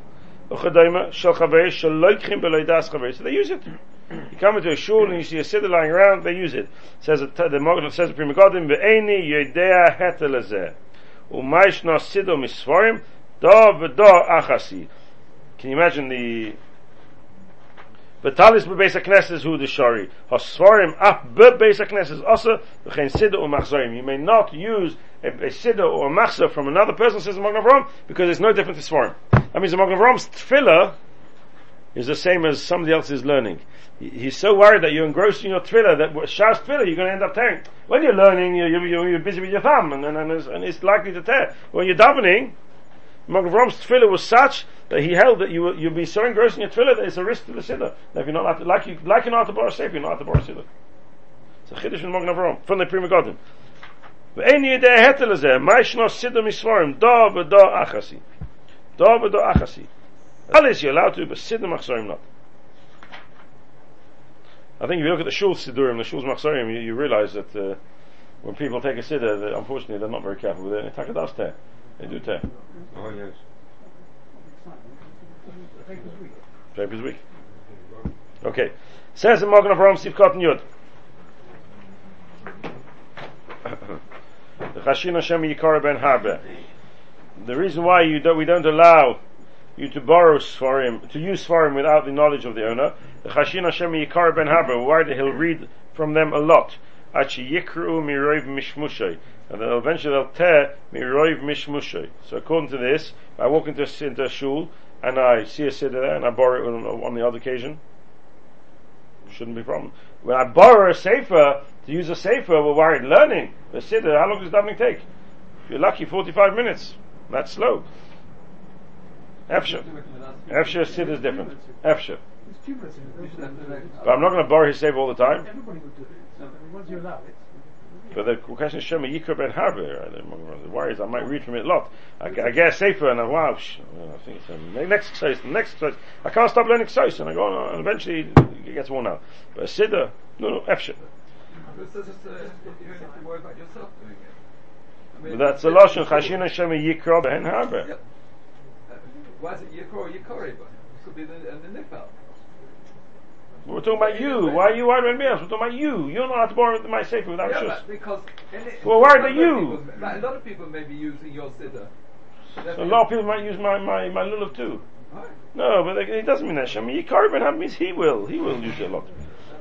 Uchadayma shel chaver shel loikchim beloi das chaver. So they use it. You come into a shul and you see a siddur lying around, they use it. Says the Magen says the Pri Megadim ve'eni yodea hetel hazeh. U'maish no siddur misvarim da v'da achasi. Can you imagine the Betalis bebeis haknesses hu the shari. Hasvarim ap bebeis haknesses also v'chein siddur u'machzarim. You may not use a, a siddur or a machzor from another person, says the Avram, because it's no different to svarim. That means the Magen Avram's tefillah is the same as somebody else is learning. He's so worried that you're engrossed in your thriller that Shas thriller you're going to end up tearing. When you're learning, you're, you're, you're busy with your thumb and, and, and, it's, likely to tear. When you're davening, Magen Avram's thriller was such that he held that you will, you'll be so engrossed in your thriller that it's a risk to the siddur. That if you're not like, you, like you're not to borrow safe, you're not the bar siddur. So chiddush in Magen Avram from the Pri Megadim. ואין ידע ההטל הזה, מה ישנו סידו מספורם, דו ודו אחסי. דו ודו אחסי. Alles you're allowed to, but siddur machzorim not. I think if you look at the shul siddurim, the shul's machzorim, you, you realize that uh, when people take a siddur, that unfortunately they're not very careful with it. They take a dust tear. They do tear. Oh, yes. Paper's weak. Okay. Says the Morgan of Rome, Sif Cotton Yud. the Chashin Hashem Yikara ben Harbe. The reason why you don't, we don't allow you to borrow Sfarim, to use Sfarim without the knowledge of the owner, the Chashin Hashem Yikara ben Harbe, why he'll read from them a lot. Achi Yikru Miroiv Mishmushay. And then eventually they'll tear Miroiv Mishmushay. So according to this, I walk into a, into a shul, and I see a siddur there, and I borrow it on, on the other occasion, shouldn't be a problem. When I borrow a sefer to use a sefer, we're worried learning. The siddur, how long does davening take? If you're lucky, 45 minutes. That's slow. Efsher. Efsher siddur is different. It's. But I'm not going to borrow his sefer all the time. But the question is Shema Yikra ben Harbe. The worries I might read from it a lot. I, I get a sefer and I wow, sh- I think it's um, next exercise, next exercise. I can't stop learning exercise and I go on and eventually it gets worn out. But a siddur, no, no, mean, But that's the Lashon Chashin and Shema Yikra ben Harbe. Why is it Yikor Yikori? But it could be the, uh, the Nifal. We're talking about you. Why are you worried about me else? We're talking about you. You're not allowed to borrow my sefer without Yeah, shus. because in it, Well, why are they a lot of you? people- but A lot of people may be using your siddur. So a lot of people might use my, my, my lulav too. Right. No, but it doesn't mean that. Shema Yikra ben Harbe means he will. He will use it a lot.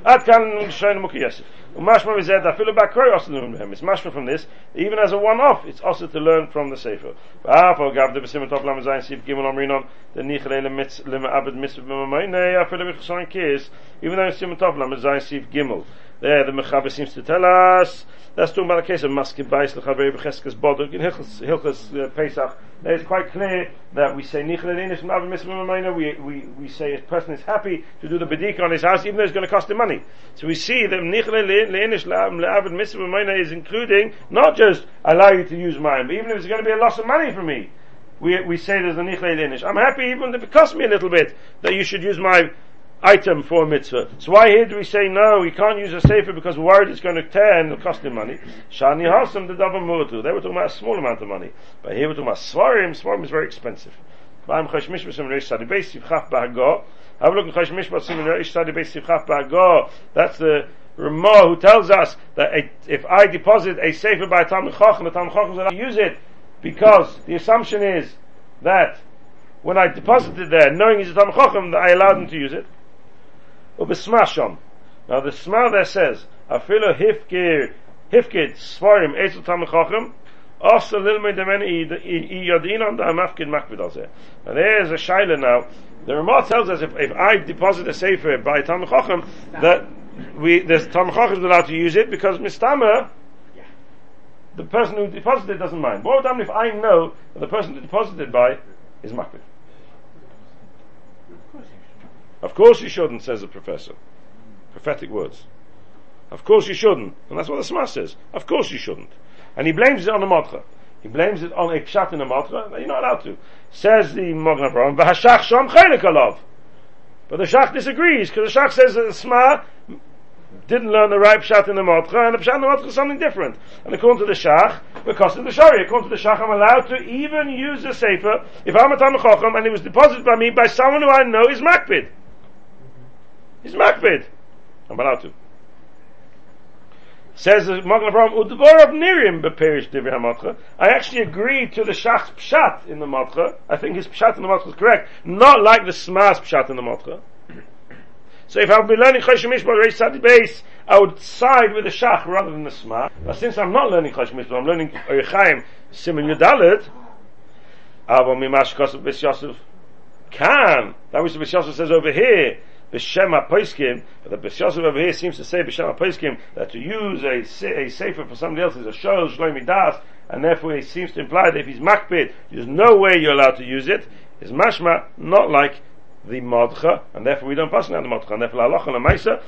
עד כאן שיינו מוקי יסף. ומשמע מזה, אפילו בהקרוי עושה ללמוד מהם. It's משמע from this, even as a one-off, it's also to learn from the Sefer. ואף על גב דבסימן טוב למה זין סיף גימל אומרינון, דניחלה למעבד מצווה בממייני, אפילו בחסון כיס, even though it's Simon Tov Lamed Zayin Sif Gimel. There, the Mechaber seems to tell us that's talking about a case of Maskim Bais Lechavei Becheskes Boduk in Hilchas, uh, Pesach. It's quite clear that we say Nichel Elinish from Avim Mitzvah Mamayna. We we we say a person is happy to do the bedika on his house, even though it's going to cost him money. So we see that Nichel Elinish Le'avim Mitzvah Mamayna is including not just allow you to use mine, but even if it's going to be a loss of money for me. We, we say there's a nichle linish. I'm happy even if it costs me a little bit that you should use my item for mitzvah. So why here do we say no, we can't use a sefer because we're worried it's going to tear and it'll cost him money? Shani Hasam the Davam Muratu. They were talking about a small amount of money. But here we're talking about Svarim. Svarim is very expensive. Have a look Ba'ago. That's the Ramah who tells us that if I deposit a sefer by a Talmud Chacham, the Talmud is allowed to use it because the assumption is that when I deposited there, knowing he's a Talmud that I allowed him to use it. Now the Sma there says, Afilo hifkir, hifkid svarim ezel Talmud Chacham, also lilmei demen i yodin on the amafkid makbid. Now there's a shaila now. The Ramah tells us if, if I deposit a sefer by Talmud Chacham, that we, the Talmud Chacham is allowed to use it because Mistama, the person who deposited doesn't mind. What would happen if I know that the person who deposited by is makbid? Of course you shouldn't, says the professor. Prophetic words. Of course you shouldn't. And that's what the Sma says. Of course you shouldn't. And he blames it on the Modcha. He blames it on a pshat in the Modcha. You're not allowed to. Says the Mogen V'hashach sham chaylik. But the Shach disagrees, because the Shach says that the Sma didn't learn the right pshat in the Modcha, and the pshat in the Modcha is something different. And according to the Shach, because of the Shari, according to the Shach, I'm allowed to even use the Sefer if I'm a Talmud Chacham and it was deposited by me by someone who I know is Makbid. He's makbid. I'm allowed to. Says the Magen Avraham, of Nirim beperish Divrei HaMatcha. I actually agree to the Shach's pshat in the Matcha. I think his pshat in the Matcha is correct. Not like the Smas pshat in the Matcha. So if I would be learning Choshen Mishpat Reish Sadi Beis, I would side with the Shach rather than the Sma. But since I'm not learning Choshen Mishpat, I'm learning Orach Chaim Simon Yudalit, Avo Mimash Kosov Bes Yosef can. That which the Yosef says over here, B'Shem HaPoiskim, but the Bes Yosef over here seems to say B'Shem HaPoiskim that to use a, a sefer for somebody else is a shol shloimi das, and therefore he seems to imply that if he's makbid, there's no way you're allowed to use it. Is mashma not like the modcha, and therefore we don't pass on the modcha, and therefore halacha lemaisa.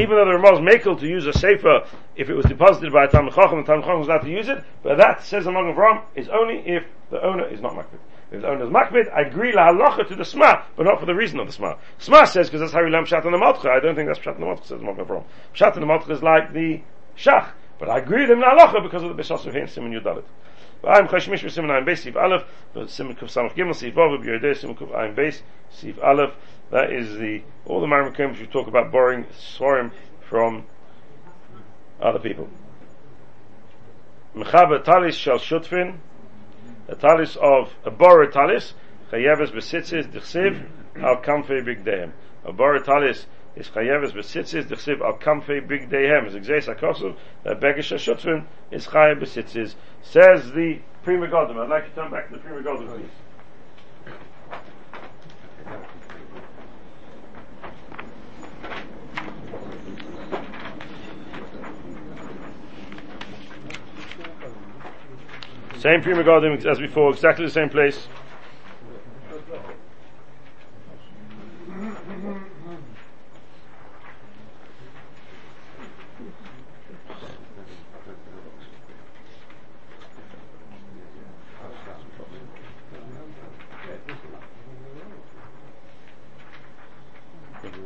even though the Ramaz Makel to use a sefer if it was deposited by a Talmud Chacham, the Talmud Chacham was allowed to use it, but that, says the Magen Avram, is only if the owner is not makbid. If the owner is makbid, I agree la halacha to the Sma, but not for the reason of the Sma. Sma says, because that's how we learn Pshat in the Malcha, I don't think that's Pshat in the Malcha, says the Avram. Pshat in the Malcha is like the Shach, but I agree with him la halacha because of the Besos of Hein Simon Yudalit. I'm Choshen Mishpat Simon Ayin Beis Sif Aleph, Simon Kuf Samach Gimel Sif Vav B'Yerdei Simon Kuf Ayin Beis Sif Aleph. That is the all the Marmakim which we talk about borrowing Svarim from other people. Mechaber Talis Shal Shutfin, a talis of a borrowed talis, Chayeves Besitzis Dichsiv Al Kamfei Bigdeim. A borrowed talis is chayeves besitzis dechsiv al kamfei big dehem is exes akosov that begish shutzvin is chayev besitzis says the Pri Megadim. I'd like to turn back to the Pri Megadim, please. Same Pri Megadim as before, exactly the same place.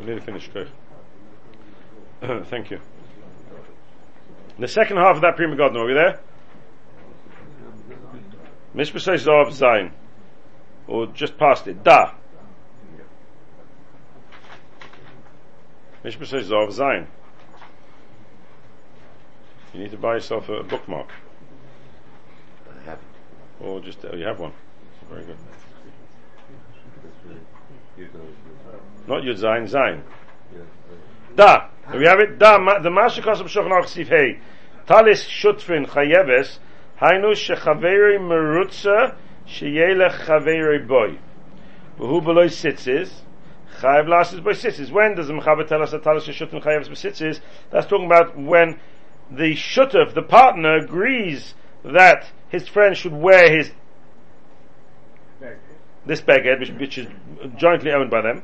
We. Thank you. The second half of that Pri Megadim, are we there? Mishpah Zav Zayin. Or just past it. Da. Mishpah Zav Zayin. You need to buy yourself a, a bookmark. I have it. Or just, oh, you have one. Very good. Not Yud Zayin, Zayin. Da. Do we have it? Da. The Masha Kosov Shulchan Aruch Sif Hey. Talis Shutfin Chayeves. Shechaveri Merutza Sheyelech Chaveri Boy. Who below sitzes. Chayev lasses by sitzes. When does the Mechaber tell us that Talis Shutfin Chayeves by sitzes? That's talking about when the Shutuf, the partner, agrees that his friend should wear his this beged, which, which is jointly owned by them.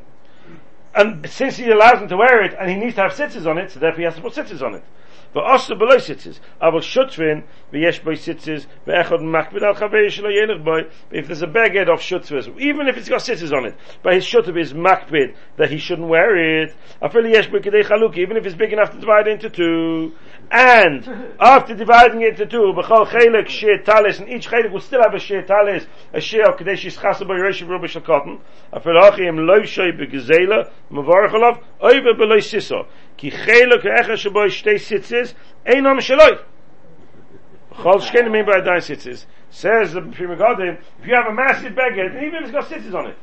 And since he allows him to wear it, and he needs to have sitters on it, so therefore he has to put sitters on it. But also below boy sitters ve'echad makbid al chavei yelech boy. If there's a beged of shutvas, even if it's got sitters on it, but his shutv is makbid that he shouldn't wear it. Afil yesh boy kedei chaluk, even if it's big enough to divide into two. And after dividing it into two, b'chol chelik shir talis, and each chelik will still have a shir talis, a shir of kadesh yischasa by yeresh of cotton. afil achim lo shoy b'gezela, mavarach olav, oiva siso, ki chelik ha'echa shabo shtei sitzis, einam shaloi. B'chol shkenim im ba'adai sitzis. Says the Pri Megadim, if you have a massive baguette, and even if it's got sitzis on it,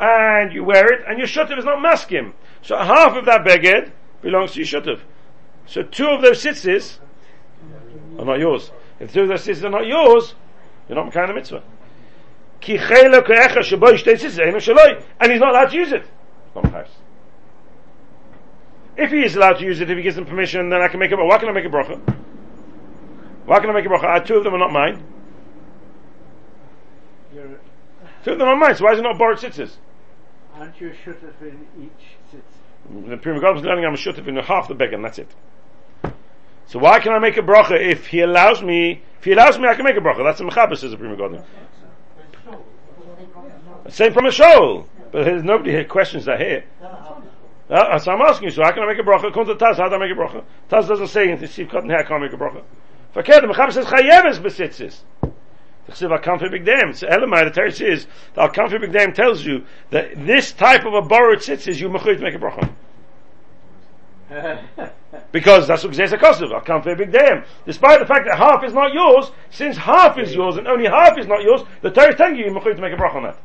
and you wear it, and your shutiv is not maskim, so half of that baguette belongs to your shutiv. So two of those tzitzis are not yours. If two of those tzitzis are not yours, you're not kind of mitzvah. Ki chela koecha shebo shaloi. And he's not allowed to use it. Not house. If he is allowed to use it, if he gives them permission, then I can make a, why can I make a bracha? Why can I make a bracha? Uh, two of them are not mine. You're two of them are mine, so why is it not borrowed tzitzis? Aren't you sure that in each the Pri Megadim is learning I'm a shutuf in half the beggar, that's it. So why can I make a bracha if he allows me? If he allows me, I can make a bracha. That's a mechaber, says the Megadim. Same from a shoal, but there's nobody here questions that here. Uh, so I'm asking you, so how can I make a bracha? According to Taz, how do I make a bracha? Taz doesn't say in the Sif Cotton here I can't make a bracha. Verkehrt, the Mechaber says chayeves besitzes. The Chsiv Al-Kamfi Big Dam. It's Elamai, the Teretz is, the Al-Kamfi Big Dam tells you that this type of a borrowed sitzes, you mechuy to make a bracha. Because that's what HaKosuv, Al-Kamfi Big Dam. Despite the fact that half is not yours, since half is yours and only half is not yours, the Torah is telling you you mechuy to make a bracha on that.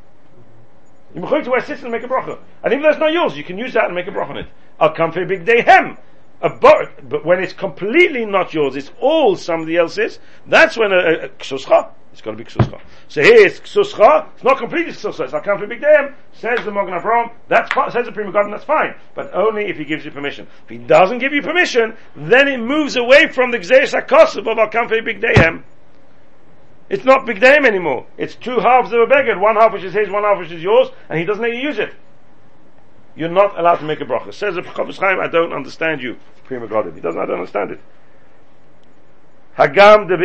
You mechuy to wear sitzes and make a bracha. And even though it's not yours, you can use that and make a bracha on it. Al-Kamfi Big Dehem. A but when it's completely not yours, it's all somebody else's, that's when a, a, a ksuscha, it's got to be ksuscha. So here it's ksuscha, it's not completely ksuscha, it's Al-Kamfi Big Dehem, says the Mogan Avram, that's fine, says the Pri Megadim, that's fine. But only if he gives you permission. If he doesn't give you permission, then it moves away from the Gzeis HaKosuv of Al-Kamfi Big Dehem. It's not big dame anymore. It's two halves of a beggar. One half which is his, one half which is yours, and he doesn't let you use it. You're not allowed to make a bracha. Says the Chavis Chaim, I don't understand you, Pri Megadim. He doesn't, I don't understand it. Hagam. The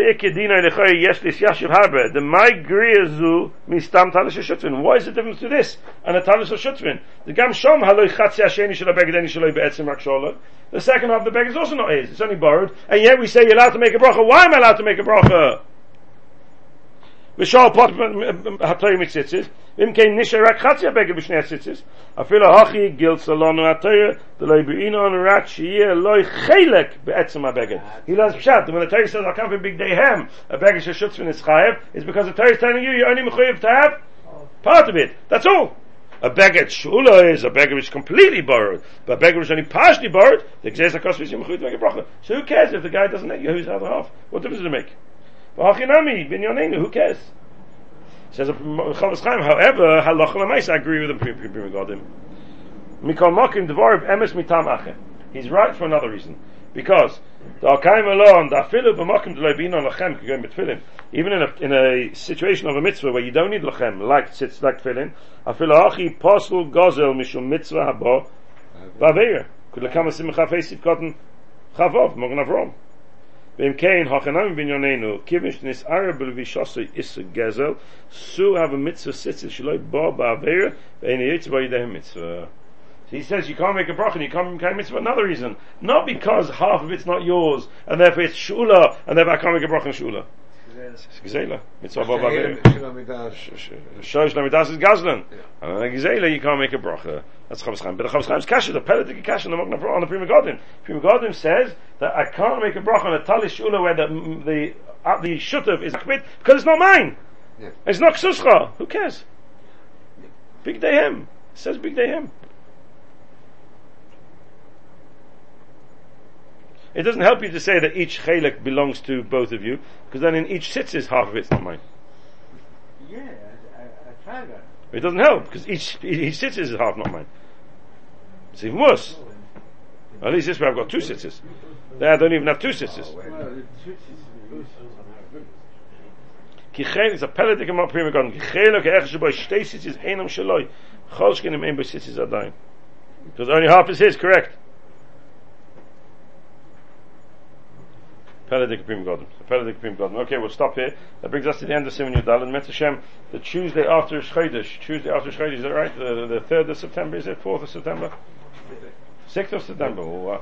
my griazu mistam talish. Why is the difference to this and a talish shutvin? The gam shom haloi. The second half of the beg is also not his. It's only borrowed. And yet we say you're allowed to make a bracha. Why am I allowed to make a bracha? ושאל פוט התויר מתציצס, ואם כן נשאר רק חצי הבגד בשני הציצס, אפילו הכי גילצה לנו התויר, דלא יבאינו אנו רק שיהיה לא חלק בעצם הבגד. He learns pshat, when the Torah says, I'll come from big day hem, a beged sheshutz fin is chayev, it's because the Torah is telling you, you're only mechuyev to have part of it. That's all. A beged shula is a beged which is completely borrowed, but a beged which is only partially borrowed, the gzeis hakos which is mechuyev to make a bracha. So who cares if the guy doesn't let you who's the other half? What difference does it make? V'hachinami, binyanenu, who cares? Says Chavis Chaim, however, halacha l'mais, I agree with him, Pri- Pri- Pri- Godim. Mikol mokim dvar emes mitam. He's right for another reason. Because, the Akaim alone, the afilu b'mokim on lachem, with tefillin. Even in a, in a situation of a mitzvah where you don't need lachem, like sits like tefillin, afilu achi posel gozel mishum mitzvah habo, v'aveir. Could lekam simcha feisit cotton chavov, mogen avrom. Hachanam kivish nis vishosu isu gezel, su have a mitzvah sitzit yitz yidehem mitzvah. He says you can't make a bracha and you can't make a mitzvah for another reason. Not because half of it's not yours, and therefore it's shula, and therefore I can't make a bracha and shula. Gzela. Mitzvah b'a ba'ver. Shosh lamidas is gazlan. And Gzela you can't make a bracha. That's Chavis Chaim. But the Chavis Chaim's kasha, the peletic kasha on the on the Pri Megadim. Pri Megadim says that I can't make a bracha on a tali shula where the the uh, the shutav is akbit because it's not mine. Yeah. It's not ksuscha. Who cares? Big day him. It says big day him. It doesn't help you to say that each chelik belongs to both of you, because then in each sits is half of it's not mine. Yeah, I, I, I that. It doesn't help because each each sits is half not mine. It's even worse. At least this way I've got two sitters. There I don't even have two sitters. Kichel is a pelletik among Pri Megadim. Kichel ke ech shboy shtei sitters einam shloi. Im ein by sitters adayin. Because only half is his, correct? Okay, we'll stop here. That brings us to the end of Simon Yudal. And the Tuesday after Shchodesh, Tuesday after Shchodesh, is that right? The, the 3rd of September, is it? 4th of September? 6th of September. Well, uh,